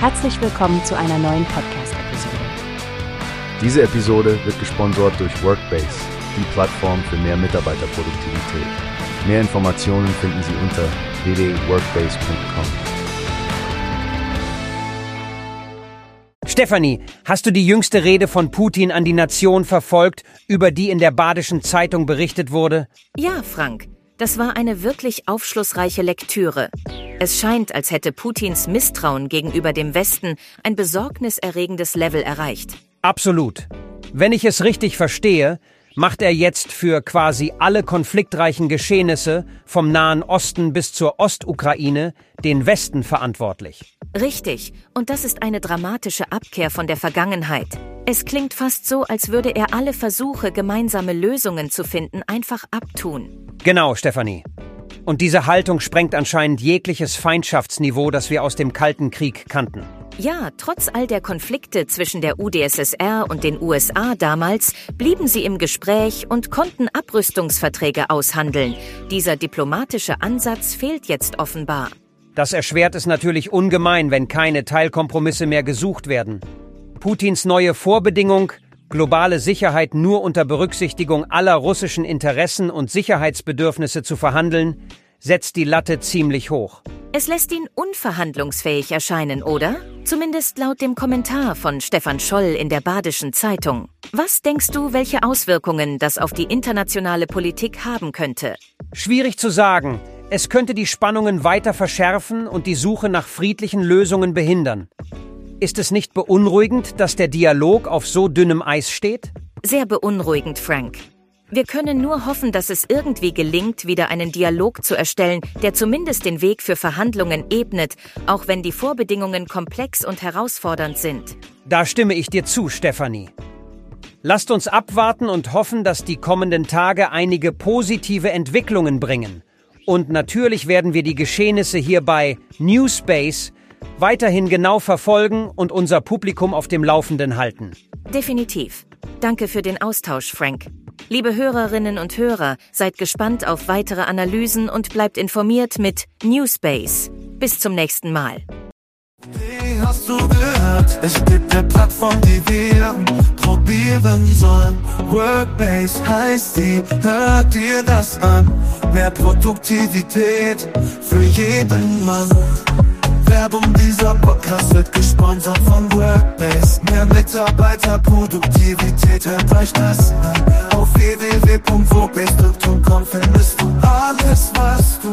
Herzlich willkommen zu einer neuen Podcast-Episode. Diese Episode wird gesponsert durch Workbase, die Plattform für mehr Mitarbeiterproduktivität. Mehr Informationen finden Sie unter www.workbase.com. Stefanie, hast du die jüngste Rede von Putin an die Nation verfolgt, über die in der Badischen Zeitung berichtet wurde? Ja, Frank. Das war eine wirklich aufschlussreiche Lektüre. Es scheint, als hätte Putins Misstrauen gegenüber dem Westen ein besorgniserregendes Level erreicht. Absolut. Wenn ich es richtig verstehe, macht er jetzt für quasi alle konfliktreichen Geschehnisse vom Nahen Osten bis zur Ostukraine den Westen verantwortlich. Richtig, und das ist eine dramatische Abkehr von der Vergangenheit. Es klingt fast so, als würde er alle Versuche, gemeinsame Lösungen zu finden, einfach abtun. Genau, Stefanie. Und diese Haltung sprengt anscheinend jegliches Feindschaftsniveau, das wir aus dem Kalten Krieg kannten. Ja, trotz all der Konflikte zwischen der UdSSR und den USA damals blieben sie im Gespräch und konnten Abrüstungsverträge aushandeln. Dieser diplomatische Ansatz fehlt jetzt offenbar. Das erschwert es natürlich ungemein, wenn keine Teilkompromisse mehr gesucht werden. Putins neue Vorbedingung, globale Sicherheit nur unter Berücksichtigung aller russischen Interessen und Sicherheitsbedürfnisse zu verhandeln, setzt die Latte ziemlich hoch. Es lässt ihn unverhandlungsfähig erscheinen, oder? Zumindest laut dem Kommentar von Stefan Scholl in der Badischen Zeitung. Was denkst du, welche Auswirkungen das auf die internationale Politik haben könnte? Schwierig zu sagen. Es könnte die Spannungen weiter verschärfen und die Suche nach friedlichen Lösungen behindern. Ist es nicht beunruhigend, dass der Dialog auf so dünnem Eis steht? Sehr beunruhigend, Frank. Wir können nur hoffen, dass es irgendwie gelingt, wieder einen Dialog zu erstellen, der zumindest den Weg für Verhandlungen ebnet, auch wenn die Vorbedingungen komplex und herausfordernd sind. Da stimme ich dir zu, Stefanie. Lasst uns abwarten und hoffen, dass die kommenden Tage einige positive Entwicklungen bringen. Und natürlich werden wir die Geschehnisse hier bei Newspace weiterhin genau verfolgen und unser Publikum auf dem Laufenden halten. Definitiv. Danke für den Austausch, Frank. Liebe Hörerinnen und Hörer, seid gespannt auf weitere Analysen und bleibt informiert mit Newspace. Bis zum nächsten Mal. Wie hast du gehört? Es gibt eine Plattform, die wir probieren sollen. Workbase heißt die, hört dir das an. Mehr Produktivität für jeden Mann. Werbung, dieser Podcast wird gesponsert von Workbase. Mehr Mitarbeiterproduktivität, hört euch das an. Auf www.workbase.com findest du alles, was du